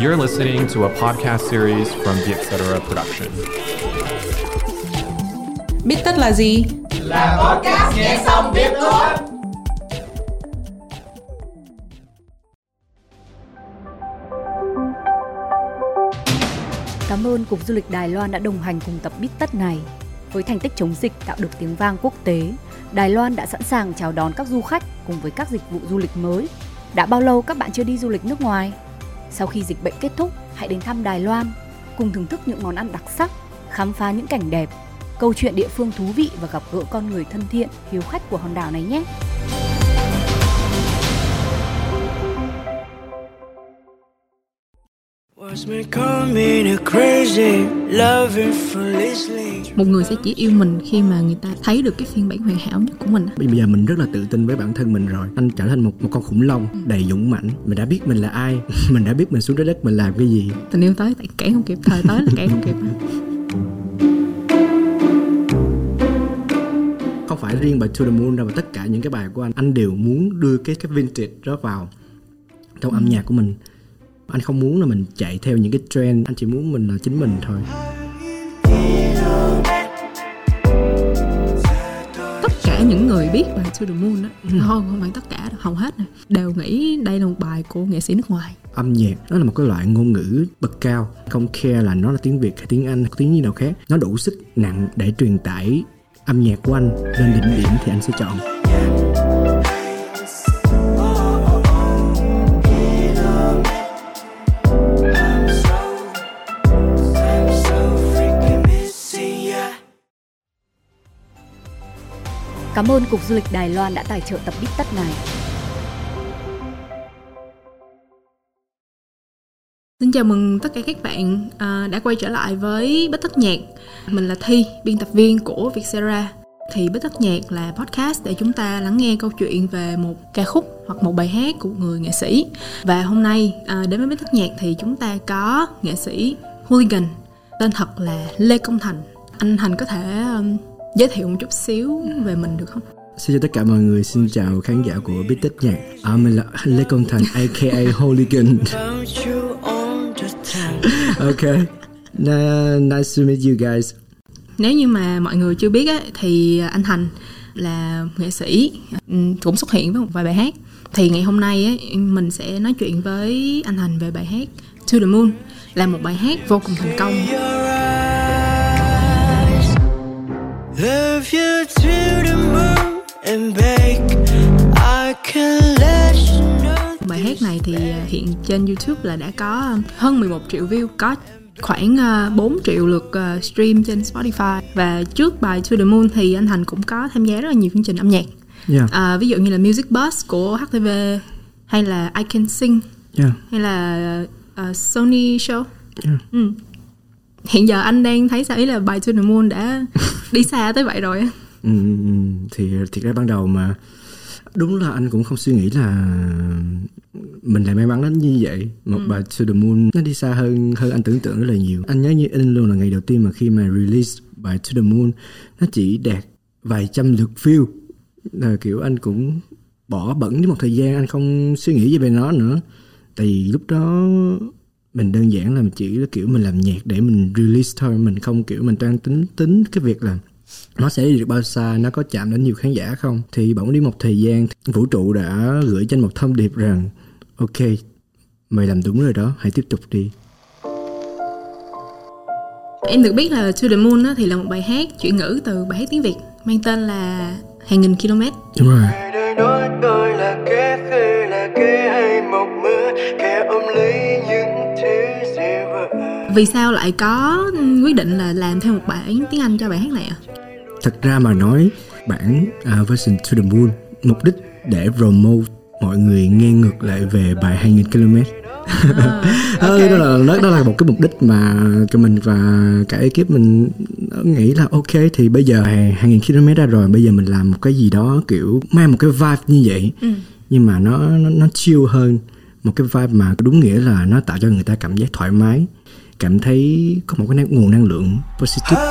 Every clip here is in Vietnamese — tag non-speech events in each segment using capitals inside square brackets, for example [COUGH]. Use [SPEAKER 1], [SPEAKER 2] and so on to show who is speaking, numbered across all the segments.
[SPEAKER 1] You're listening to a podcast series from the Etc. Production.
[SPEAKER 2] Biết tất là gì?
[SPEAKER 3] Là podcast nghe xong biết thôi.
[SPEAKER 4] Cảm ơn Cục Du lịch Đài Loan đã đồng hành cùng tập Biết Tất này. Với thành tích chống dịch tạo được tiếng vang quốc tế, Đài Loan đã sẵn sàng chào đón các du khách cùng với các dịch vụ du lịch mới. Đã bao lâu các bạn chưa đi du lịch nước ngoài? Sau khi dịch bệnh kết thúc, hãy đến thăm Đài Loan, cùng thưởng thức những món ăn đặc sắc, khám phá những cảnh đẹp, câu chuyện địa phương thú vị và gặp gỡ con người thân thiện, hiếu khách của hòn đảo này nhé.
[SPEAKER 5] Một người sẽ chỉ yêu mình khi mà người ta thấy được cái phiên bản hoàn hảo nhất của mình.
[SPEAKER 6] Bây giờ mình rất là tự tin với bản thân mình rồi. Anh trở thành một một con khủng long đầy dũng mãnh. Mình đã biết mình là ai. [LAUGHS] Mình đã biết mình xuống trái đất mình làm cái gì.
[SPEAKER 5] Tình yêu tới tại kẻ không kịp thời tới là kẻ không kịp. [LAUGHS]
[SPEAKER 6] Không phải riêng bài To The Moon đâu mà tất cả những cái bài của anh anh đều muốn đưa cái cái vintage đó vào trong âm nhạc của mình anh không muốn là mình chạy theo những cái trend. Anh chỉ muốn mình là chính mình thôi.
[SPEAKER 5] Tất cả những người biết bài To The Moon đó ừ. không không phải tất cả đâu, hầu hết này, đều nghĩ đây là một bài của nghệ sĩ nước ngoài.
[SPEAKER 6] Âm nhạc nó là một cái loại ngôn ngữ bậc cao. Không care là nó là tiếng việt hay tiếng anh hay tiếng gì nào khác. Nó đủ sức nặng để truyền tải âm nhạc của anh. Lên đỉnh điểm thì anh sẽ chọn
[SPEAKER 4] Cảm ơn Cục Du lịch Đài Loan đã tài trợ tập Bít Tất này.
[SPEAKER 5] Xin chào mừng tất cả các bạn à, đã quay trở lại với Bích Thất Nhạc. Mình là Thi, biên tập viên của Vietcetera. Thì Bích Thất Nhạc là podcast để chúng ta lắng nghe câu chuyện về một ca khúc hoặc một bài hát của người nghệ sĩ. Và hôm nay à, đến với Bích Thất Nhạc thì chúng ta có nghệ sĩ Hooligan, tên thật là Lê Công Thành. Anh Thành có thể giới thiệu một chút xíu về mình được không?
[SPEAKER 6] Xin chào tất cả mọi người, xin chào khán giả của Bít Tích Nhạc. À, Mình là Lê Công Thành, aka Hooligan. [LAUGHS] Ok, nice to meet you guys.
[SPEAKER 5] Nếu như mà mọi người chưa biết á, thì anh Thành là nghệ sĩ ừ, cũng xuất hiện với một vài bài hát. Thì ngày hôm nay á, mình sẽ nói chuyện với anh Thành về bài hát To the Moon là một bài hát vô cùng thành công Love you to the moon and back I can let you know Bài hát này thì à, hiện trên YouTube là đã có hơn 11 triệu view, có khoảng 4 à, triệu lượt à, stream trên Spotify và trước bài To The Moon thì anh Thành cũng có tham gia rất là nhiều chương trình âm nhạc yeah. à, ví dụ như là Music Bus của HTV hay là I Can Sing yeah. hay là uh, Sony Show yeah. ừ hiện giờ anh đang thấy sao? Ý là bài To The Moon đã đi xa tới vậy rồi
[SPEAKER 6] ừ, thì thiệt ra ban đầu mà đúng là anh cũng không suy nghĩ là mình lại may mắn đến như vậy. Một ừ. bài To The Moon nó đi xa hơn hơn anh tưởng tượng rất là nhiều. Anh nhớ như in luôn là ngày đầu tiên mà khi mà release bài To The Moon nó chỉ đạt vài trăm lượt view. Là kiểu anh cũng bỏ bẩn với một thời gian anh không suy nghĩ về nó nữa. Tại vì lúc đó mình đơn giản là chỉ là kiểu mình làm nhạc để mình release thôi. Mình không kiểu mình đang tính tính cái việc là nó sẽ đi được bao xa nó có chạm đến nhiều khán giả không. Thì bỗng đi một thời gian vũ trụ đã gửi cho anh một thông điệp rằng ok mày làm đúng rồi đó hãy tiếp tục đi.
[SPEAKER 5] Em được biết là To The Moon thì là một bài hát chuyển ngữ từ bài hát tiếng Việt mang tên là hàng nghìn km
[SPEAKER 6] đúng rồi
[SPEAKER 5] vì sao lại có quyết định là làm thêm một bản tiếng Anh cho bài hát này ạ? À?
[SPEAKER 6] Thật ra mà nói bản uh, version to the moon mục đích để promote mọi người nghe ngược lại về bài 2000 km à, [LAUGHS] okay. đó là đó, đó là một cái mục đích mà cho mình và cả ekip mình nghĩ là ok thì bây giờ hàng nghìn km ra rồi bây giờ mình làm một cái gì đó kiểu mang một cái vibe như vậy ừ. nhưng mà nó nó, nó chill hơn một cái vibe mà đúng nghĩa là nó tạo cho người ta cảm giác thoải mái cảm thấy có một cái nguồn năng lượng positive.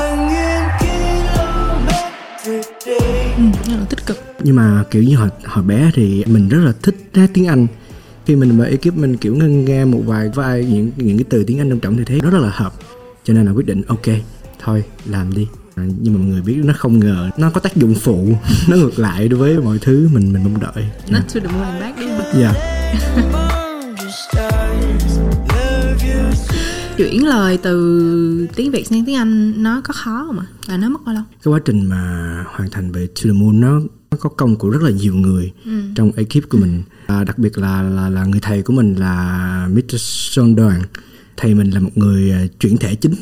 [SPEAKER 5] Ừ, rất là tích cực.
[SPEAKER 6] Nhưng mà kiểu như hồi hồi bé thì mình rất là thích hát tiếng anh. Khi mình vào ekip mình kiểu ngân nghe một vài vai những những cái từ tiếng anh trong trọng thì thấy nó rất là hợp. Cho nên là quyết định ok thôi làm đi. À, nhưng mà mọi người biết nó không ngờ nó có tác dụng phụ [LAUGHS] nó ngược lại đối với mọi thứ mình mình mong đợi.
[SPEAKER 5] Not to the moon and back đúng không?
[SPEAKER 6] dạ
[SPEAKER 5] Chuyển lời từ tiếng Việt sang tiếng Anh nó có khó không ạ? Và nó mất bao lâu?
[SPEAKER 6] cái quá trình mà hoàn thành về To The Moon nó nó có công của rất là nhiều người trong ekip của mình à, đặc biệt là là là người thầy của mình là Mr. Son Đoàn thầy mình là một người à, chuyển thể chính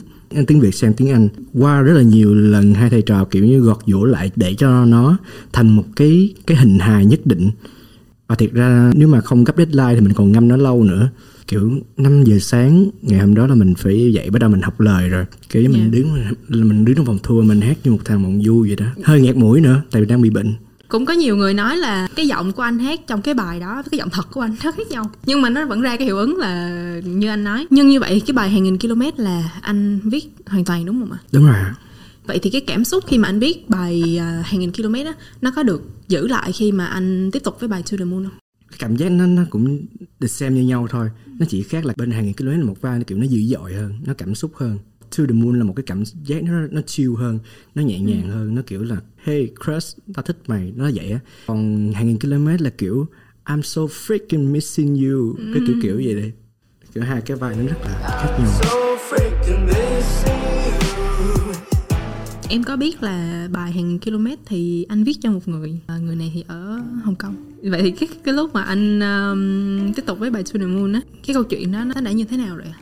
[SPEAKER 6] tiếng Việt sang tiếng Anh qua rất là nhiều lần hai thầy trò kiểu như gọt giũa lại để cho nó thành một cái cái hình hài nhất định và thiệt ra nếu mà không gấp deadline thì mình còn ngâm nó lâu nữa kiểu 5 giờ sáng ngày hôm đó là mình phải dậy bắt đầu mình học lời rồi kiểu như mình
[SPEAKER 5] Dạ.
[SPEAKER 6] đứng mình đứng trong phòng thua mình hát như một thằng mộng du vậy đó hơi nghẹt mũi nữa tại vì đang bị bệnh
[SPEAKER 5] Cũng có nhiều người nói là cái giọng của anh hát trong cái bài đó với cái giọng thật của anh nó khác nhau. Nhưng mà nó vẫn ra cái hiệu ứng là như anh nói. Nhưng như vậy cái bài hàng nghìn km là anh viết hoàn toàn đúng không ạ?
[SPEAKER 6] đúng rồi ạ.
[SPEAKER 5] Vậy thì cái cảm xúc khi mà anh viết bài à, hàng nghìn km á nó có được giữ lại khi mà anh tiếp tục với bài To the Moon không?
[SPEAKER 6] cái cảm giác nó nó cũng được xem như nhau thôi. Nó chỉ khác là bên hàng nghìn km là một vai nó kiểu nó dữ dội hơn nó cảm xúc hơn. To the Moon là một cái cảm giác nó nó chill hơn nó nhẹ nhàng hơn nó kiểu là hey crush tao thích mày. Nó vậy á. Còn hàng nghìn km là kiểu I'm so freaking missing you. Cái kiểu kiểu vậy đây kiểu hai cái vai nó rất là khác nhau
[SPEAKER 5] Em có biết là bài hàng km thì anh viết cho một người à, Người này thì ở Hồng Kông. Vậy thì cái, cái lúc mà anh um, tiếp tục với bài To the Moon á Cái câu chuyện đó nó đã như thế nào rồi ạ?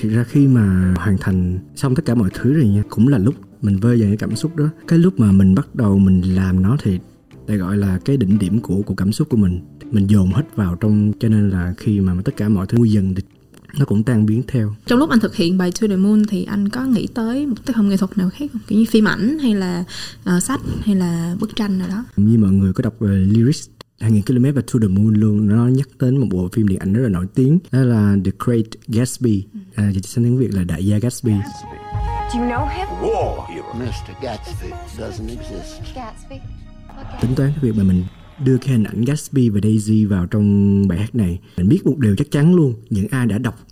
[SPEAKER 6] Thực ra khi mà hoàn thành xong tất cả mọi thứ rồi nha Cũng là lúc mình vơi dần cái cảm xúc đó. Cái lúc mà mình bắt đầu mình làm nó thì Đây gọi là cái đỉnh điểm của của cảm xúc của mình. Mình dồn hết vào trong Cho nên là khi mà tất cả mọi thứ nguôi dần thì nó cũng tan biến theo
[SPEAKER 5] Trong lúc anh thực hiện bài To the Moon thì anh có nghĩ tới một tác phẩm nghệ thuật nào khác không? Kiểu như phim ảnh hay là ờ, sách hay là bức tranh nào đó
[SPEAKER 6] Như mọi người có đọc về lyrics 2000 km và To the Moon luôn Nó nhắc đến một bộ phim điện ảnh rất là nổi tiếng Đó là The Great Gatsby à, Dịch sang tiếng Việt là Đại gia Gatsby
[SPEAKER 2] Do you know him?
[SPEAKER 3] War hero.
[SPEAKER 7] Mr. Gatsby doesn't exist.
[SPEAKER 2] Gatsby. Okay.
[SPEAKER 6] tính toán cái việc mà mình đưa cái hình ảnh Gatsby và Daisy vào trong bài hát này. Mình biết một điều chắc chắn luôn những ai đã đọc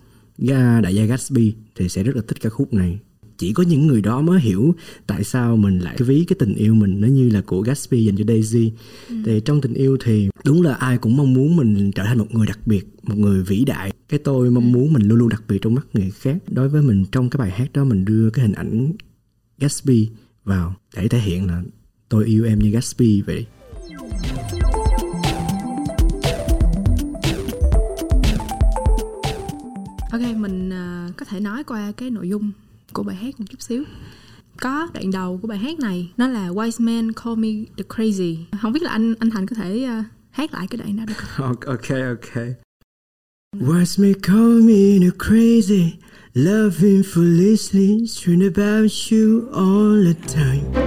[SPEAKER 6] đại gia Gatsby thì sẽ rất là thích ca khúc này. Chỉ có những người đó mới hiểu tại sao mình lại ví cái tình yêu mình nó như là của Gatsby dành cho Daisy. Thì trong tình yêu thì đúng là ai cũng mong muốn mình trở thành một người đặc biệt một người vĩ đại. Cái tôi mong muốn mình luôn luôn đặc biệt trong mắt người khác. Đối với mình trong cái bài hát đó mình đưa cái hình ảnh Gatsby vào để thể hiện là tôi yêu em như Gatsby vậy
[SPEAKER 5] Ok, mình ờ, có thể nói qua cái nội dung của bài hát một chút xíu có đoạn đầu của bài hát này nó là Wise Man Call Me The Crazy không biết là anh anh Thành có thể uh, hát lại cái đoạn đó được không? [LAUGHS]
[SPEAKER 6] Ok ok Wise man call me the crazy, loving foolishly, dreaming about you all the time.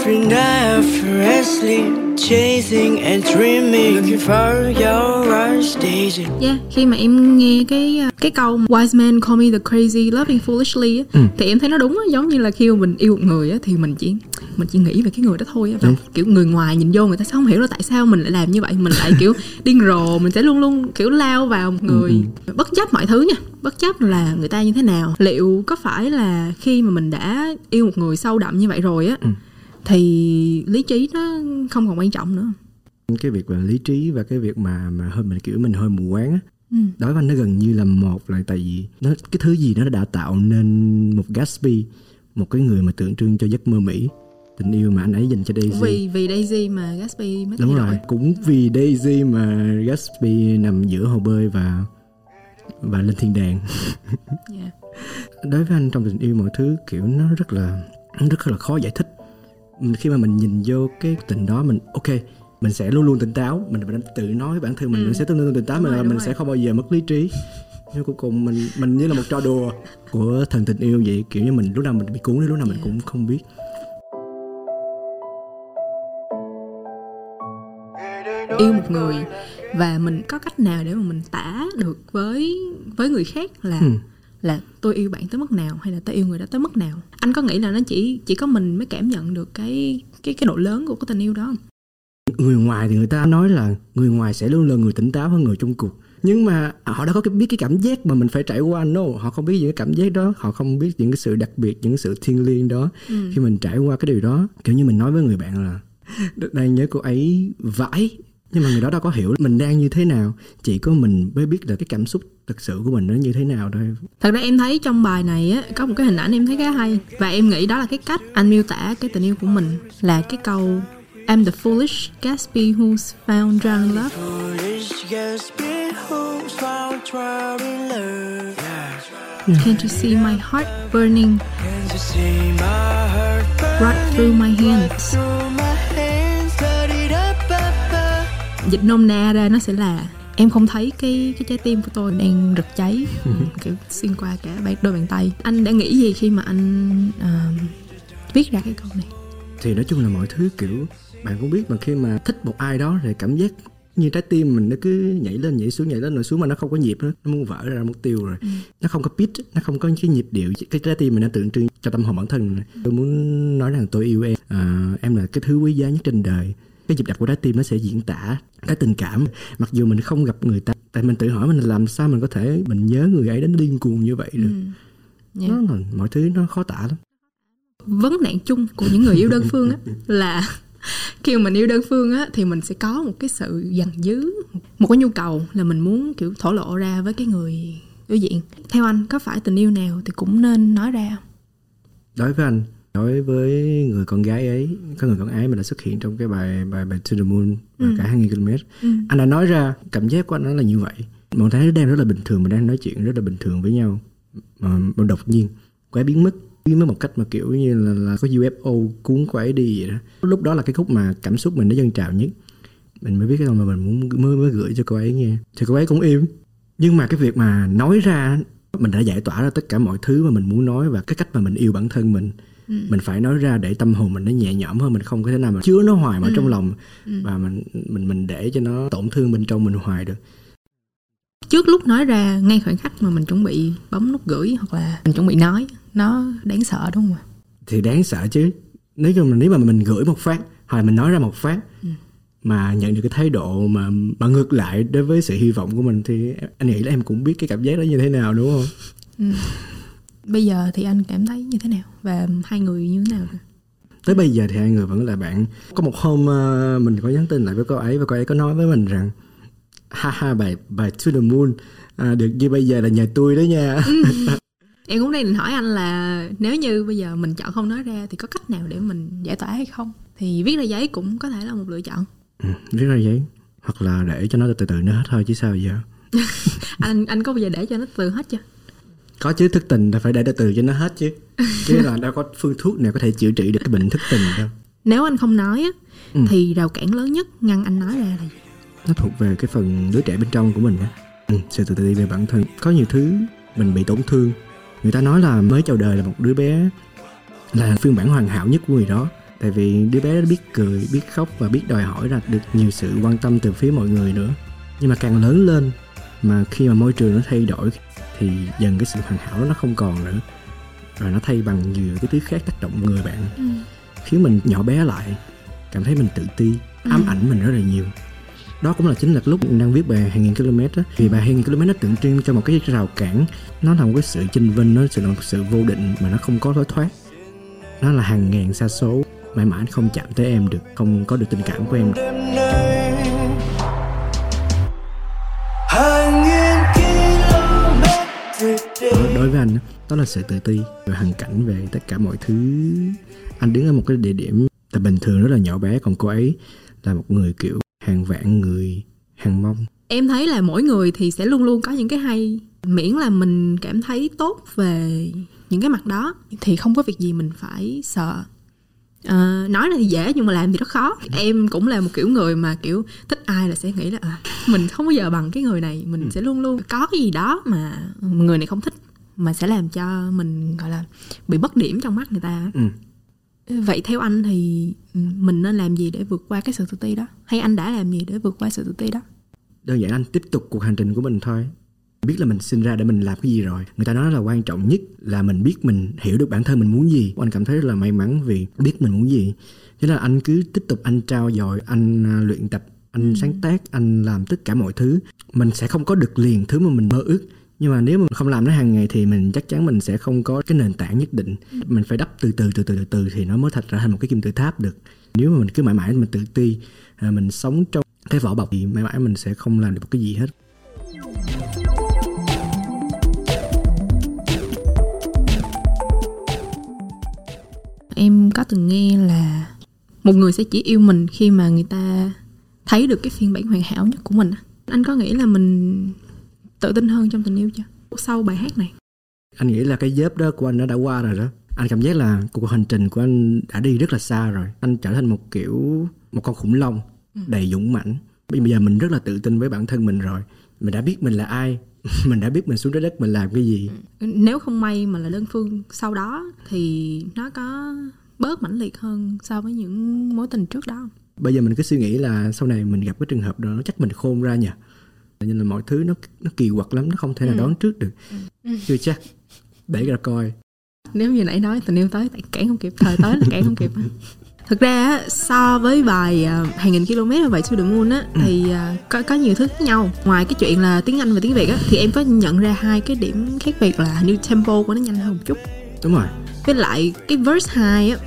[SPEAKER 8] Every night effortlessly chasing and dreaming. Looking for your eyes daisy
[SPEAKER 5] Yeah, khi mà em nghe cái cái câu Wise Man Call Me The Crazy Loving Foolishly á, thì em thấy nó đúng á, giống như là khi mà mình yêu một người á, thì mình chỉ mình chỉ nghĩ về cái người đó thôi á, và kiểu người ngoài nhìn vô người ta sẽ không hiểu là tại sao mình lại làm như vậy. Mình lại kiểu [LAUGHS] điên rồ mình sẽ luôn luôn kiểu lao vào một người. Bất chấp mọi thứ nha. Bất chấp là người ta như thế nào. Liệu có phải là khi mà mình đã yêu một người sâu đậm như vậy rồi á thì lý trí nó không còn quan trọng nữa
[SPEAKER 6] Cái việc là lý trí và cái việc mà mà hơi mình kiểu mình hơi mù quáng á. Đối với anh nó gần như là một là tại vì nó cái thứ gì nó đã tạo nên một Gatsby, một cái người mà tượng trưng cho giấc mơ Mỹ, tình yêu mà anh ấy dành cho Daisy.
[SPEAKER 5] vì vì Daisy mà Gatsby mất
[SPEAKER 6] Đúng rồi, cũng vì Daisy mà Gatsby nằm giữa hồ bơi và và lên thiên đàng.
[SPEAKER 5] Yeah. [LAUGHS]
[SPEAKER 6] đối với anh trong tình yêu mọi thứ kiểu nó rất là rất là khó giải thích khi mà mình nhìn vô cái tình đó mình ok mình sẽ luôn luôn tỉnh táo mình mình tự nói với bản thân mình
[SPEAKER 5] Ừ.
[SPEAKER 6] mình sẽ luôn luôn tỉnh táo
[SPEAKER 5] Đúng
[SPEAKER 6] mình
[SPEAKER 5] rồi,
[SPEAKER 6] mình
[SPEAKER 5] rồi.
[SPEAKER 6] sẽ không bao giờ mất lý trí nhưng cuối cùng mình mình như là một trò đùa của thần tình yêu vậy kiểu như mình lúc nào mình bị cuốn đến lúc nào mình cũng không biết
[SPEAKER 5] yêu một người và mình có cách nào để mà mình tả được với với người khác là
[SPEAKER 6] Ừ.
[SPEAKER 5] là tôi yêu bạn tới mức nào hay là tôi yêu người đó tới mức nào? Anh có nghĩ là nó chỉ chỉ có mình mới cảm nhận được cái cái cái độ lớn của cái tình yêu đó không?
[SPEAKER 6] Người ngoài thì người ta nói là người ngoài sẽ luôn là người tỉnh táo hơn người trong cuộc. Nhưng mà họ đã có cái biết cái cảm giác mà mình phải trải qua no họ không biết những cái cảm giác đó họ không biết những cái sự đặc biệt những sự thiêng liêng đó ừ. khi mình trải qua cái điều đó. Kiểu như mình nói với người bạn là đang nhớ cô ấy vãi nhưng mà người đó đâu có hiểu mình đang như thế nào chỉ có mình mới biết là cái cảm xúc thực sự của mình nó như thế nào thôi.
[SPEAKER 5] Thật ra em thấy trong bài này á có một cái hình ảnh em thấy khá hay. Và em nghĩ đó là cái cách anh miêu tả cái tình yêu của mình. Là cái câu I'm the foolish Gatsby who's found drowned in love. Can't you see my heart burning? Right through my hands dịch nôm na ra nó sẽ là em không thấy cái cái trái tim của tôi đang rực cháy. [LAUGHS] Kiểu xuyên qua cả đôi bàn tay. Anh đã nghĩ gì khi mà anh uh, viết ra cái câu này?
[SPEAKER 6] Thì nói chung là mọi thứ kiểu bạn cũng biết mà khi mà thích một ai đó thì cảm giác như trái tim mình nó cứ nhảy lên nhảy xuống nhảy lên rồi xuống mà nó không có nhịp nữa nó muốn vỡ ra mất tiêu rồi. Ừ. nó không có pitch nó không có cái nhịp điệu cái trái tim mình nó tượng trưng cho tâm hồn bản thân tôi muốn nói rằng tôi yêu em. À, em là cái thứ quý giá nhất trên đời cái nhịp đập của trái tim nó sẽ diễn tả cái tình cảm. Mặc dù mình không gặp người ta tại mình tự hỏi mình làm sao mình có thể mình nhớ người ấy đến điên cuồng như vậy được. Ừ. yeah. nó là mọi thứ nó khó tả lắm.
[SPEAKER 5] Vấn nạn chung của những người yêu đơn phương á [LAUGHS] là khi mà mình yêu đơn phương á thì mình sẽ có một cái sự dằn dứ một cái nhu cầu là mình muốn kiểu thổ lộ ra với cái người đối diện. Theo anh có phải tình yêu nào thì cũng nên nói ra?
[SPEAKER 6] Đối với anh đối với người con gái ấy có người con ái mà đã xuất hiện trong cái bài bài bài To the Moon và ừ. cả 2.000 km. Ừ. anh đã nói ra cảm giác của anh nó là như vậy. Một thấy đang rất là bình thường mình đang nói chuyện rất là bình thường với nhau mà, mà đột nhiên ấy biến mất. Biến mất một cách mà kiểu như là, là có UFO cuốn cô ấy đi vậy đó. Lúc đó là cái khúc mà cảm xúc mình nó dâng trào nhất. Mình mới biết cái câu mà mình muốn mới mới gửi cho cô ấy nghe. Thì cô ấy cũng im. Nhưng mà cái việc mà nói ra mình đã giải tỏa ra tất cả mọi thứ mà mình muốn nói và cái cách mà mình yêu bản thân mình ừ. mình phải nói ra để tâm hồn mình nó nhẹ nhõm hơn mình không có thể nào mà chứa nó hoài mà ừ. trong lòng ừ. và mình mình mình để cho nó tổn thương bên trong mình hoài được
[SPEAKER 5] trước lúc nói ra ngay khoảnh khắc mà mình chuẩn bị bấm nút gửi hoặc là mình chuẩn bị nói nó đáng sợ đúng không ạ
[SPEAKER 6] thì đáng sợ chứ nếu mà nếu mà mình gửi một phát hoặc là mình nói ra một phát ừ. mà nhận được cái thái độ mà mà ngược lại đối với sự hy vọng của mình thì anh nghĩ là em cũng biết cái cảm giác đó như thế nào đúng không ừ
[SPEAKER 5] bây giờ thì anh cảm thấy như thế nào? Và hai người như thế nào?
[SPEAKER 6] Tới bây giờ thì hai người vẫn là bạn. Có một hôm uh, mình có nhắn tin lại với cô ấy và cô ấy có nói với mình rằng ha ha bài bài to the moon à, được như bây giờ là nhờ tôi đó nha. Ừ. [LAUGHS]
[SPEAKER 5] em cũng đang hỏi anh là nếu như bây giờ mình chọn không nói ra thì có cách nào để mình giải tỏa hay không? Thì viết ra giấy cũng có thể là một lựa chọn.
[SPEAKER 6] Ừ, viết ra giấy. Hoặc là để cho nó từ từ nó hết thôi chứ sao giờ? [LAUGHS]
[SPEAKER 5] Anh anh có bao giờ để cho nó từ hết chưa
[SPEAKER 6] có chứ thức tình là phải để từ từ cho nó hết chứ. [LAUGHS] Chứ là đâu có phương thuốc nào có thể chữa trị được cái bệnh thức tình đâu.
[SPEAKER 5] Nếu anh không nói á ừ. thì rào cản lớn nhất ngăn anh nói ra là gì?
[SPEAKER 6] Nó thuộc về cái phần đứa trẻ bên trong của mình á. Ừ, sự tự ti về bản thân. Có nhiều thứ mình bị tổn thương. Người ta nói là mới chào đời là một đứa bé là phiên bản hoàn hảo nhất của người đó. Tại vì đứa bé biết cười biết khóc và biết đòi hỏi là được nhiều sự quan tâm từ phía mọi người nữa. Nhưng mà càng lớn lên mà khi mà môi trường nó thay đổi thì dần cái sự hoàn hảo đó nó không còn nữa rồi nó thay bằng nhiều cái thứ khác tác động người bạn ừ. khiến mình nhỏ bé lại cảm thấy mình tự ti ừ. ám ảnh mình rất là nhiều đó cũng là chính là lúc đang viết bài hàng nghìn km đó vì bài hàng nghìn km nó tượng trưng cho một cái rào cản nó là một cái sự chinh vinh nó là một sự vô định mà nó không có lối thoát nó là hàng ngàn xa số mãi mãi không chạm tới em được không có được tình cảm của em được. Đối với anh đó là sự tự ti về hoàn cảnh về tất cả mọi thứ. Anh đứng ở một cái địa điểm tại bình thường rất là nhỏ bé còn cô ấy là một người kiểu hàng vạn người hàng mong
[SPEAKER 5] em thấy là mỗi người thì sẽ luôn luôn có những cái hay. Miễn là mình cảm thấy tốt về những cái mặt đó thì không có việc gì mình phải sợ. À, nói là thì dễ nhưng mà làm thì rất khó. Em cũng là một kiểu người mà kiểu thích ai là sẽ nghĩ là à, mình không bao giờ bằng cái người này mình ừ. sẽ luôn luôn có cái gì đó mà người này không thích mà sẽ làm cho mình gọi là bị bất điểm trong mắt người ta ừ. vậy theo anh thì mình nên làm gì để vượt qua cái sự tự ti đó? Hay anh đã làm gì để vượt qua sự tự ti đó?
[SPEAKER 6] Đơn giản anh tiếp tục cuộc hành trình của mình thôi. Biết là mình sinh ra để mình làm cái gì rồi. Người ta nói là quan trọng nhất là mình biết mình hiểu được bản thân mình muốn gì. Anh cảm thấy rất là may mắn vì biết mình muốn gì. Thế là anh cứ tiếp tục anh trao dồi anh à, luyện tập anh sáng tác anh làm tất cả mọi thứ. Mình sẽ không có được liền thứ mà mình mơ ước nhưng mà nếu mà không làm nó hàng ngày thì mình chắc chắn mình sẽ không có cái nền tảng nhất định. Mình phải đắp từ từ từ từ từ từ thì nó mới thật ra thành một cái kim tự tháp được. Nếu mà mình cứ mãi mãi mình tự ti à, mình sống trong cái vỏ bọc thì mãi mãi mình sẽ không làm được một cái gì hết.
[SPEAKER 5] Em có từng nghe là một người sẽ chỉ yêu mình khi mà người ta thấy được cái phiên bản hoàn hảo nhất của mình anh có nghĩ là mình tự tin hơn trong tình yêu chưa? Sau bài hát này.
[SPEAKER 6] Anh nghĩ là cái dớp đó của anh nó đã qua rồi đó. Anh cảm giác là cuộc hành trình của anh đã đi rất là xa rồi. Anh trở thành một kiểu một con khủng long đầy dũng mãnh. Bây giờ mình rất là tự tin với bản thân mình rồi. Mình đã biết mình là ai [LAUGHS] mình đã biết mình xuống trái đất mình làm cái gì.
[SPEAKER 5] Nếu không may mà là đơn phương sau đó thì nó có bớt mãnh liệt hơn so với những mối tình trước đó
[SPEAKER 6] bây giờ mình cứ suy nghĩ là sau này mình gặp cái trường hợp đó nó chắc mình khôn ra nhỉ nên là mọi thứ nó nó kỳ quặc lắm nó không thể nào đoán trước được. Chưa chắc. Để ra coi.
[SPEAKER 5] Nếu như nãy nói tình yêu tới tại cản không kịp thời tới là cản không kịp. [LAUGHS] Thực ra so với bài à, hàng nghìn km và bài To the Moon á thì à, có có nhiều thứ khác nhau. Ngoài cái chuyện là tiếng Anh và tiếng Việt á thì em có nhận ra hai cái điểm khác biệt là như tempo của nó nhanh hơn một chút.
[SPEAKER 6] Đúng rồi.
[SPEAKER 5] Với lại cái verse 2 á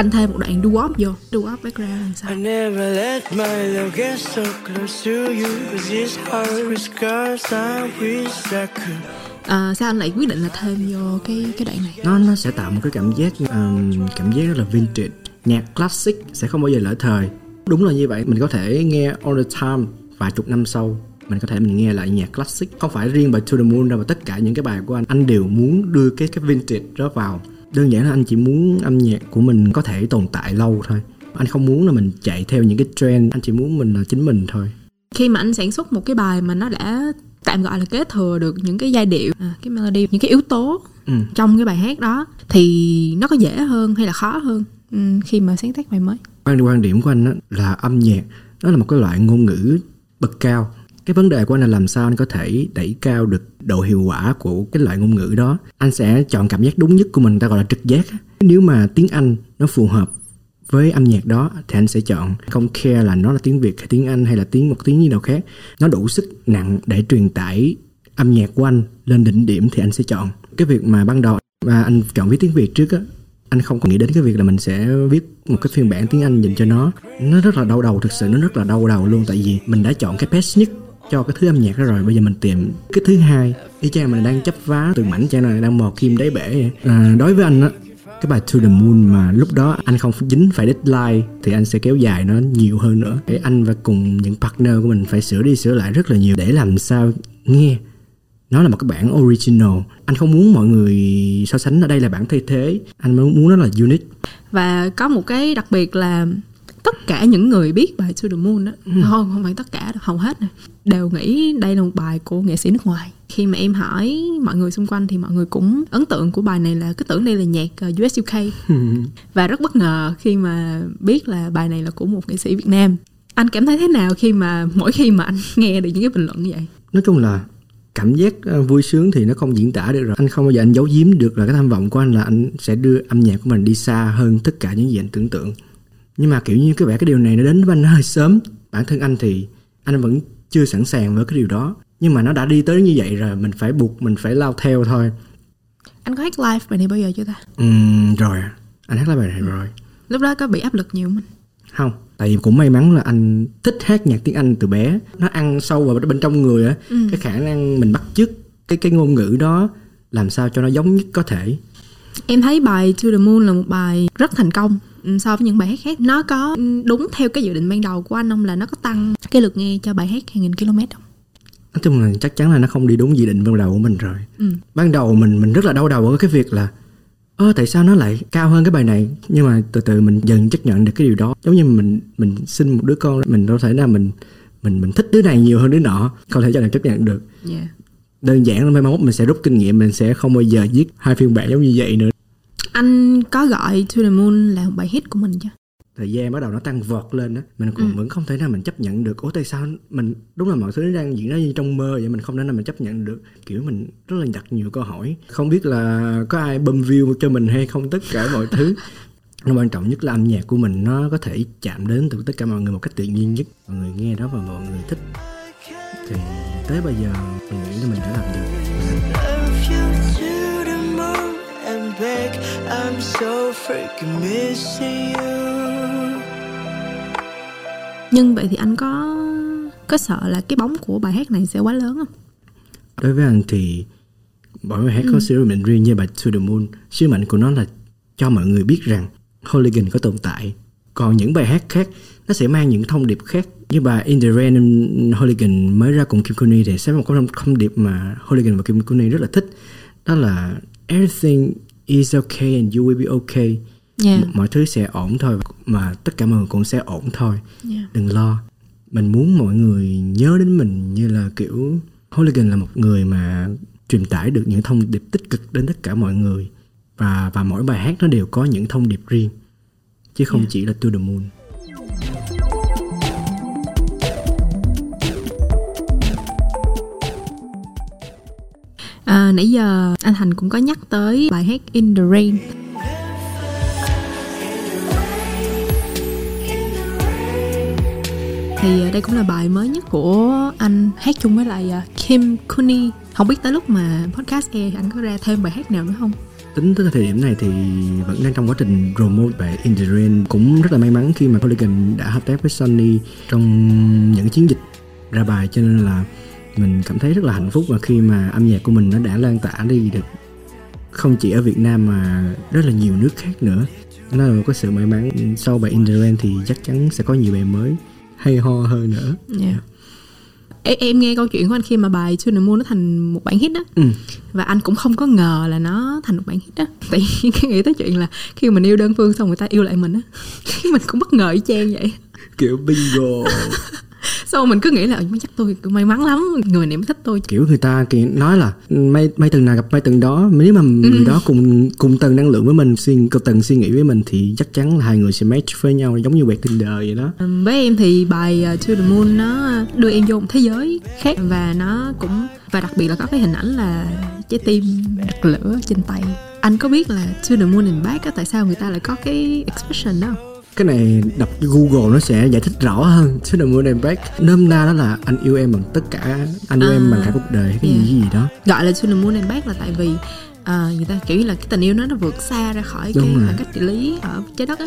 [SPEAKER 5] anh thêm một đoạn wop vô. Wop background làm
[SPEAKER 8] I
[SPEAKER 5] sao
[SPEAKER 8] never let my love get so close to you Cause it's hard with scars I wish I could.
[SPEAKER 5] À, sao anh lại quyết định là thêm vô cái cái đoạn này?
[SPEAKER 6] Nó nó sẽ tạo một cái cảm giác um, cảm giác rất là vintage. Nhạc classic sẽ không bao giờ lỡ thời. Đúng là như vậy mình có thể nghe all the time. Vài chục năm sau mình có thể mình nghe lại nhạc classic. Không phải riêng bài To the Moon đâu mà tất cả những cái bài của anh anh đều muốn đưa cái cái vintage đó vào đơn giản là anh chỉ muốn âm nhạc của mình có thể tồn tại lâu thôi. Anh không muốn là mình chạy theo những cái trend anh chỉ muốn mình là chính mình thôi.
[SPEAKER 5] Khi mà anh sản xuất một cái bài mà nó đã tạm gọi là kế thừa được những cái giai điệu à, cái melody những cái yếu tố
[SPEAKER 6] Ừ.
[SPEAKER 5] trong cái bài hát đó thì nó có dễ hơn hay là khó hơn ừ, khi mà sáng tác bài mới?
[SPEAKER 6] Quan quan điểm của anh là âm nhạc nó là một cái loại ngôn ngữ bậc cao cái vấn đề của anh là làm sao anh có thể đẩy cao được độ hiệu quả của cái loại ngôn ngữ đó. Anh sẽ chọn cảm giác đúng nhất của mình ta gọi là trực giác nếu mà tiếng anh nó phù hợp với âm nhạc đó, thì anh sẽ chọn không care là nó là tiếng việt hay tiếng anh hay là tiếng một tiếng gì nào khác. Nó đủ sức nặng để truyền tải âm nhạc của anh lên đỉnh điểm thì anh sẽ chọn. Cái việc mà ban đầu mà anh chọn viết tiếng việt trước á, anh không còn nghĩ đến cái việc là mình sẽ viết một cái phiên bản tiếng Anh dành cho nó. Nó rất là đau đầu, thực sự nó rất là đau đầu luôn, tại vì mình đã chọn cái best nhất cho cái thứ âm nhạc đó rồi. Bây giờ mình tìm cái thứ hai. Y chang mình đang chấp vá từ mảnh chang này đang mò kim đáy bể vậy. À, đối với anh á cái bài To The Moon mà lúc đó anh không dính phải deadline thì anh sẽ kéo dài nó nhiều hơn nữa. Để anh và cùng những partner của mình phải sửa đi sửa lại rất là nhiều để làm sao nghe. Nó là một cái bản original. Anh không muốn mọi người so sánh ở đây là bản thay thế. Anh muốn muốn nó là unique.
[SPEAKER 5] Và có một cái đặc biệt là tất cả những người biết bài To The Moon đó không không phải tất cả đâu hầu hết nè. Đều nghĩ đây là một bài của nghệ sĩ nước ngoài. Khi mà em hỏi mọi người xung quanh thì mọi người cũng ấn tượng của bài này là cứ tưởng đây là nhạc ờ, US UK và rất bất ngờ khi mà biết là bài này là của một nghệ sĩ Việt Nam. Anh cảm thấy thế nào khi mà mỗi khi mà anh nghe được những cái bình luận như vậy?
[SPEAKER 6] Nói chung là cảm giác ờ, vui sướng thì nó không diễn tả được rồi. Anh không bao giờ anh giấu giếm được là cái tham vọng của anh là anh sẽ đưa âm nhạc của mình đi xa hơn tất cả những gì anh tưởng tượng nhưng mà kiểu như cái vẻ cái điều này nó đến với anh hơi sớm. Bản thân anh thì anh vẫn chưa sẵn sàng với cái điều đó. Nhưng mà nó đã đi tới như vậy rồi mình phải buộc mình phải lao theo thôi.
[SPEAKER 5] Anh có hát live bài này bao giờ chưa ta?
[SPEAKER 6] Ừm, rồi. Anh hát lại bài này rồi.
[SPEAKER 5] Lúc đó có bị áp lực nhiều không
[SPEAKER 6] không tại vì cũng may mắn là anh thích hát nhạc tiếng anh từ bé. Nó ăn sâu vào bên trong người á. Cái khả năng mình bắt chước cái cái ngôn ngữ đó làm sao cho nó giống nhất có thể.
[SPEAKER 5] Em thấy bài To The Moon là một bài rất thành công. ừ, so với những bài hát khác. Nó có ừ, đúng theo cái dự định ban đầu của anh không là nó có tăng cái lượt nghe cho bài hát hàng nghìn km không?
[SPEAKER 6] nói chung là chắc chắn là nó không đi đúng dự định ban đầu của mình rồi
[SPEAKER 5] Ừ.
[SPEAKER 6] ban đầu mình mình rất là đau đầu ở cái việc là ơ tại sao nó lại cao hơn cái bài này nhưng mà từ từ mình dần chấp nhận được cái điều đó giống như mình mình sinh một đứa con mình đâu thể nào mình mình mình thích đứa này nhiều hơn đứa nọ không thể cho nào chấp nhận được
[SPEAKER 5] Yeah.
[SPEAKER 6] đơn giản là mai mốt mình sẽ rút kinh nghiệm mình sẽ không bao giờ viết hai phiên bản giống như vậy nữa
[SPEAKER 5] Anh có gọi To The Moon là một bài hit của mình chưa?
[SPEAKER 6] thời gian bắt đầu nó tăng vọt lên đó mình còn
[SPEAKER 5] Ừ.
[SPEAKER 6] vẫn không thể nào mình chấp nhận được. Ủa tại sao mình đúng là mọi thứ nó đang diễn ra như trong mơ vậy mình không thể nào mình chấp nhận được. Kiểu mình rất là đặt nhiều câu hỏi. Không biết là có ai bơm view cho mình hay không tất cả mọi thứ. Nó [LAUGHS] quan trọng nhất là âm nhạc của mình nó có thể chạm đến từ tất cả mọi người một cách tự nhiên nhất. Mọi người nghe đó và mọi người thích. Thì tới bây giờ mình nghĩ là mình đã làm được
[SPEAKER 8] I'm so freaking missing you.
[SPEAKER 5] nhưng vậy thì anh có có sợ là cái bóng của bài hát này sẽ quá lớn không?
[SPEAKER 6] Đối với anh thì mỗi bài hát có sứ mệnh riêng như bài To the Moon. Sứ mệnh của nó là cho mọi người biết rằng Hooligan có tồn tại. Còn những bài hát khác nó sẽ mang những thông điệp khác. Như bài In the Rain Hooligan mới ra cùng Kim Kuni thì sẽ có một cái thông điệp mà Hooligan và Kim Kuni rất là thích. Đó là everything is okay and you will be okay.
[SPEAKER 5] Yeah.
[SPEAKER 6] mọi thứ sẽ ổn thôi mà tất cả mọi người cũng sẽ ổn thôi.
[SPEAKER 5] Yeah.
[SPEAKER 6] đừng lo. Mình muốn mọi người nhớ đến mình như là kiểu Hooligan là một người mà truyền tải được những thông điệp tích cực đến tất cả mọi người và và mỗi bài hát nó đều có những thông điệp riêng chứ không chỉ là To the Moon
[SPEAKER 5] À, nãy giờ anh Thành cũng có nhắc tới bài hát In the Rain. Thì à, đây cũng là bài mới nhất của anh hát chung với lại à, Kim Kuni. Không biết tới lúc mà podcast e anh có ra thêm bài hát nào nữa không?
[SPEAKER 6] Tính tới thời điểm này thì vẫn đang trong quá trình promote bài In the Rain. Cũng rất là may mắn khi mà Polygon đã hợp tác với Sony trong những chiến dịch ra bài cho nên là mình cảm thấy rất là hạnh phúc và khi mà âm nhạc của mình nó đã lan tỏa đi được không chỉ ở Việt Nam mà rất là nhiều nước khác nữa. Nó là một cái sự may mắn. Sau bài In the Rain thì chắc chắn sẽ có nhiều bài mới hay ho hơn nữa.
[SPEAKER 5] Yeah. em, em nghe câu chuyện của anh khi mà bài To the Moon nó thành một bản hit đó.
[SPEAKER 6] Ừ.
[SPEAKER 5] và anh cũng không có ngờ là nó thành một bản hit đó. [LAUGHS] Tại vì cái nghĩ tới chuyện là khi mình yêu đơn phương xong người ta yêu lại mình á [LAUGHS] mình cũng bất ngờ y chang vậy.
[SPEAKER 6] Kiểu bingo [LAUGHS]
[SPEAKER 5] xong mình cứ nghĩ là "Ừ, chắc tôi may mắn lắm người này mới thích tôi
[SPEAKER 6] kiểu người ta kỳ nói là may may tầng nào gặp may tầng đó nếu mà
[SPEAKER 5] Ừ.
[SPEAKER 6] người đó cùng cùng tầng năng lượng với mình suy cùng tầng suy nghĩ với mình thì chắc chắn là hai người sẽ match với nhau giống như quẹt Tinder vậy đó
[SPEAKER 5] Ừm, với em thì bài uh, To the Moon nó đưa em vô một thế giới khác và nó cũng và đặc biệt là có cái hình ảnh là trái tim đặt lửa trên tay anh có biết là To the Moon and Back á, tại sao người ta lại có cái expression đó không?
[SPEAKER 6] Cái này đọc Google nó sẽ giải thích rõ hơn. The moon and back nôm na đó là anh yêu em bằng tất cả anh yêu
[SPEAKER 5] À,
[SPEAKER 6] em bằng cả cuộc đời cái
[SPEAKER 5] yeah.
[SPEAKER 6] gì gì đó.
[SPEAKER 5] Gọi là the Moon and Back là tại vì à, người ta kiểu như là cái tình yêu nó nó vượt xa ra khỏi
[SPEAKER 6] Đúng
[SPEAKER 5] cái khoảng cách địa lý ở trái đất á.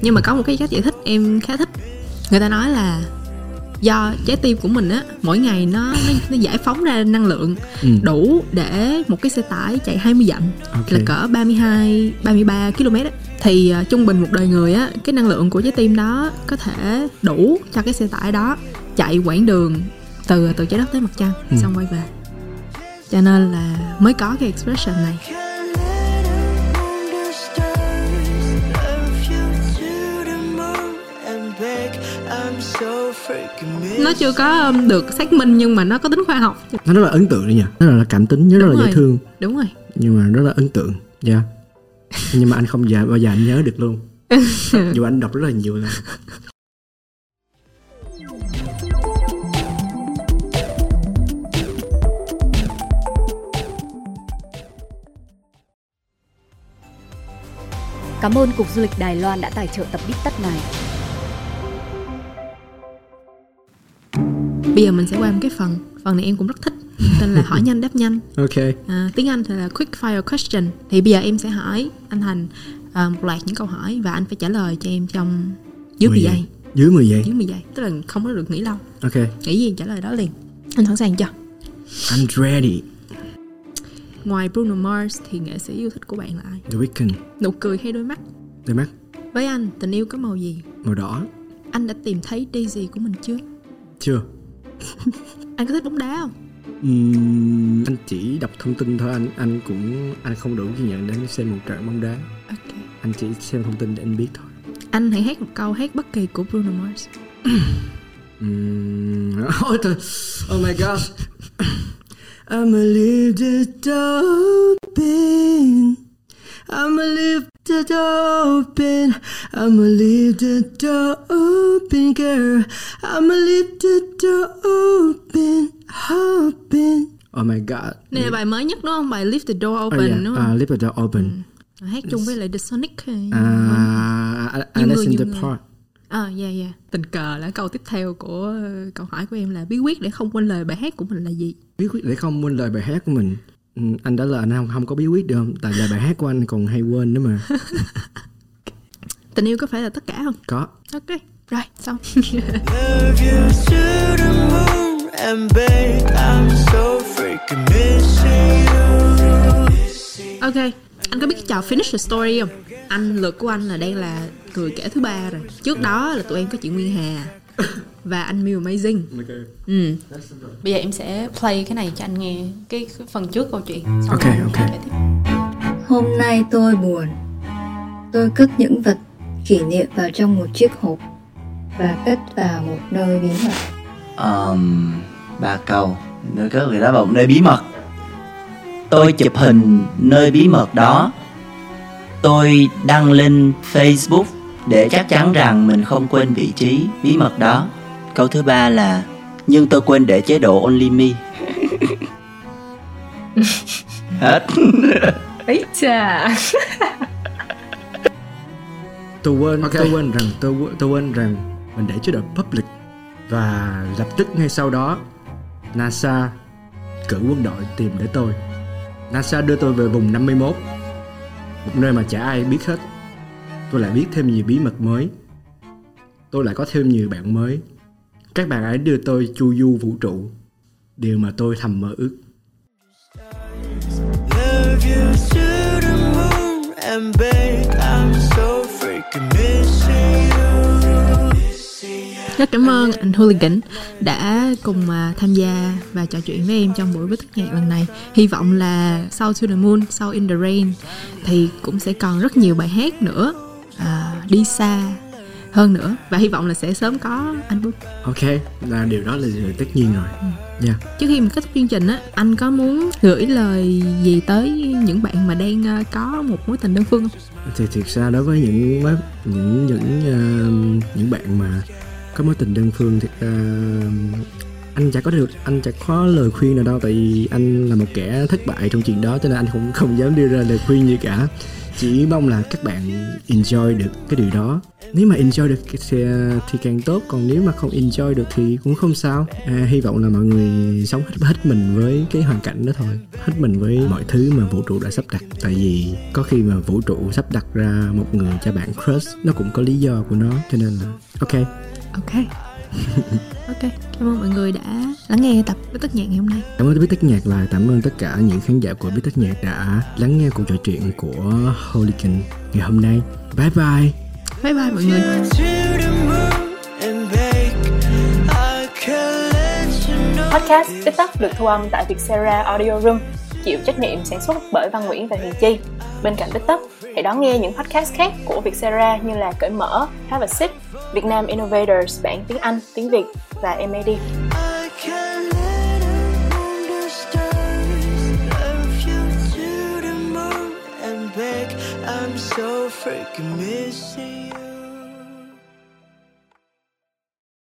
[SPEAKER 5] Nhưng mà có một cái cách giải thích em khá thích. Người ta nói là do trái tim của mình á mỗi ngày nó nó, nó giải phóng ra năng lượng
[SPEAKER 6] Ừ.
[SPEAKER 5] đủ để một cái xe tải chạy 20 dặm
[SPEAKER 6] Ok.
[SPEAKER 5] là cỡ 32 33 km á thì à, trung bình một đời người á cái năng lượng của trái tim đó có thể đủ cho cái xe tải đó chạy quãng đường từ từ trái đất tới mặt trăng
[SPEAKER 6] Ừ.
[SPEAKER 5] xong quay về cho nên là mới có cái expression này nó chưa có um, được xác minh nhưng mà nó có tính khoa học.
[SPEAKER 6] Nó rất là ấn tượng đấy nhỉ. Rất là cảm tính rất
[SPEAKER 5] Đúng
[SPEAKER 6] là dễ
[SPEAKER 5] rồi.
[SPEAKER 6] thương.
[SPEAKER 5] Đúng rồi.
[SPEAKER 6] Nhưng mà rất là ấn tượng. Dạ. Nhưng mà anh không giờ bao giờ anh nhớ được luôn. [LAUGHS] Dù anh đọc rất là nhiều lần.
[SPEAKER 4] Cảm ơn Cục Du lịch Đài Loan đã tài trợ tập bít tất này.
[SPEAKER 5] Bây giờ mình sẽ qua một cái phần phần này em cũng rất thích tên là hỏi nhanh đáp nhanh. [LAUGHS]
[SPEAKER 6] Ok.
[SPEAKER 5] À, tiếng anh thì là quick fire question. Thì bây giờ em sẽ hỏi anh thành à, một loạt những câu hỏi và anh phải trả lời cho em trong dưới 10 giây.
[SPEAKER 6] dưới 10 giây.
[SPEAKER 5] Dưới 10 giây. Tức là không có được nghĩ lâu.
[SPEAKER 6] Ok.
[SPEAKER 5] Nghĩ gì trả lời đó liền. Anh sẵn sàng chưa?
[SPEAKER 6] I'm ready.
[SPEAKER 5] Ngoài Bruno Mars thì nghệ sĩ yêu thích của bạn là ai?
[SPEAKER 6] The Weeknd.
[SPEAKER 5] Nụ cười hay đôi mắt?
[SPEAKER 6] Đôi mắt.
[SPEAKER 5] Với anh tình yêu có màu gì?
[SPEAKER 6] Màu đỏ.
[SPEAKER 5] Anh đã tìm thấy Daisy của mình chưa?
[SPEAKER 6] Chưa [LAUGHS]
[SPEAKER 5] anh có thích bóng đá không?
[SPEAKER 6] Ừm, anh chỉ đọc thông tin thôi. Anh anh cũng anh không đủ kiên nhẫn để xem một trận bóng đá.
[SPEAKER 5] Ok.
[SPEAKER 6] Anh chỉ xem thông tin để anh biết thôi.
[SPEAKER 5] Anh hãy hát một câu hát bất kỳ của Bruno Mars. [COUGHS]
[SPEAKER 6] Ôi trời. Oh my god. [COUGHS] I'ma leave the door open I'ma leave the door open. I'ma leave the door open, girl. I'ma leave the door open, open. Oh my god.
[SPEAKER 5] Này là bài mới nhất đúng không? Bài Leave the Door Open
[SPEAKER 6] oh, yeah.
[SPEAKER 5] đúng không?
[SPEAKER 6] Uh, leave the door open.
[SPEAKER 5] Hát chung với lại The Sonic.
[SPEAKER 6] À,
[SPEAKER 5] Nhiều
[SPEAKER 6] Alice in the. Park.
[SPEAKER 5] À, yeah, yeah. Tình cờ là câu tiếp theo của ờ, câu hỏi của em là bí quyết để không quên lời bài hát của mình là gì?
[SPEAKER 6] bí quyết để không quên lời bài hát của mình Ừ, anh đã là anh không không có bí quyết được không tại lời bài hát của anh còn hay quên nữa mà [LAUGHS]
[SPEAKER 5] Tình yêu có phải là tất cả không?
[SPEAKER 6] có
[SPEAKER 5] Ok, rồi, xong.
[SPEAKER 8] Love you to the moon and babe, I'm so freaking missing you.
[SPEAKER 5] ok, anh có biết cái trò Finish the Story không? Anh, lượt của anh là đang là người kể thứ ba rồi. Trước đó là tụi em có chị Nguyên Hà và anh Mew Amazing. Ừ. Bây giờ em sẽ play cái này cho anh nghe cái, cái phần trước câu chuyện. Xong
[SPEAKER 6] Ok, ok.
[SPEAKER 9] Hôm nay tôi buồn. Tôi cất những vật kỷ niệm vào trong một chiếc hộp và cất vào một nơi bí mật.
[SPEAKER 3] um, ba câu nơi cất người đó vào một nơi bí mật tôi chụp hình nơi bí mật đó tôi đăng lên facebook để chắc chắn rằng mình không quên vị trí bí mật đó câu thứ ba là nhưng tôi quên để chế độ only me. [LAUGHS] Hết.
[SPEAKER 2] Ấy chà.
[SPEAKER 6] Tôi quên tôi quên rằng tôi quên- tôi quên rằng mình để chế độ public. Và lập tức ngay sau đó NASA cử quân đội tìm để tôi. NASA đưa tôi về vùng 51 một nơi mà chả ai biết hết. Tôi lại biết thêm nhiều bí mật mới. Tôi lại có thêm nhiều bạn mới các bạn ấy đưa tôi chu du vũ trụ điều mà tôi thầm mơ ước
[SPEAKER 8] and babe, I'm so freaking missing.
[SPEAKER 5] Rất cảm ơn anh Hooligan đã cùng à, tham gia và trò chuyện với em trong buổi thức nhạc lần này. Hy vọng là sau To The Moon, sau In The Rain thì cũng sẽ còn rất nhiều bài hát nữa à, đi xa hơn nữa và hy vọng là sẽ sớm có album.
[SPEAKER 6] ok là điều đó là tất nhiên rồi yeah.
[SPEAKER 5] Trước khi mà kết thúc chương trình á, anh có muốn gửi lời gì tới những bạn mà đang à, có một mối tình đơn phương không?
[SPEAKER 6] thì thiệt ra đối với những những những uh, những bạn mà có mối tình đơn phương thì uh, anh chả có được anh chả có lời khuyên nào đâu tại vì anh là một kẻ thất bại trong chuyện đó cho nên anh cũng không dám đưa ra lời khuyên gì cả chỉ mong là các bạn enjoy được cái điều đó. Nếu mà enjoy được thì, thì càng tốt còn nếu mà không enjoy được thì cũng không sao. À, hy vọng là mọi người sống hết hết mình với cái hoàn cảnh đó thôi. Hết mình với mọi thứ mà vũ trụ đã sắp đặt. Tại vì có khi mà vũ trụ sắp đặt ra một người cho bạn crush nó cũng có lý do của nó cho nên là ok.
[SPEAKER 5] Ok. ok, cảm ơn mọi người đã lắng nghe tập viết tất nhạc ngày hôm nay.
[SPEAKER 6] Cảm ơn biết tất nhạc là cảm ơn tất cả những khán giả của biết tất nhạc đã lắng nghe cuộc trò chuyện của Holican ngày hôm nay. Bye bye.
[SPEAKER 5] Bye bye mọi người.
[SPEAKER 10] Podcast TikTok được thu âm tại Vietcetera Audio Room, chịu trách nhiệm sản xuất bởi Văn Nguyễn và Huyền Chi. Bên cạnh TikTok, hãy đón nghe những podcast khác của Vietcetera như là Cởi Mở, Have a Sip, Việt Nam Innovators bản tiếng Anh, tiếng Việt và MAD.
[SPEAKER 8] I can let her on the stars. Love you to the moon and back. I'm so freaking missing you.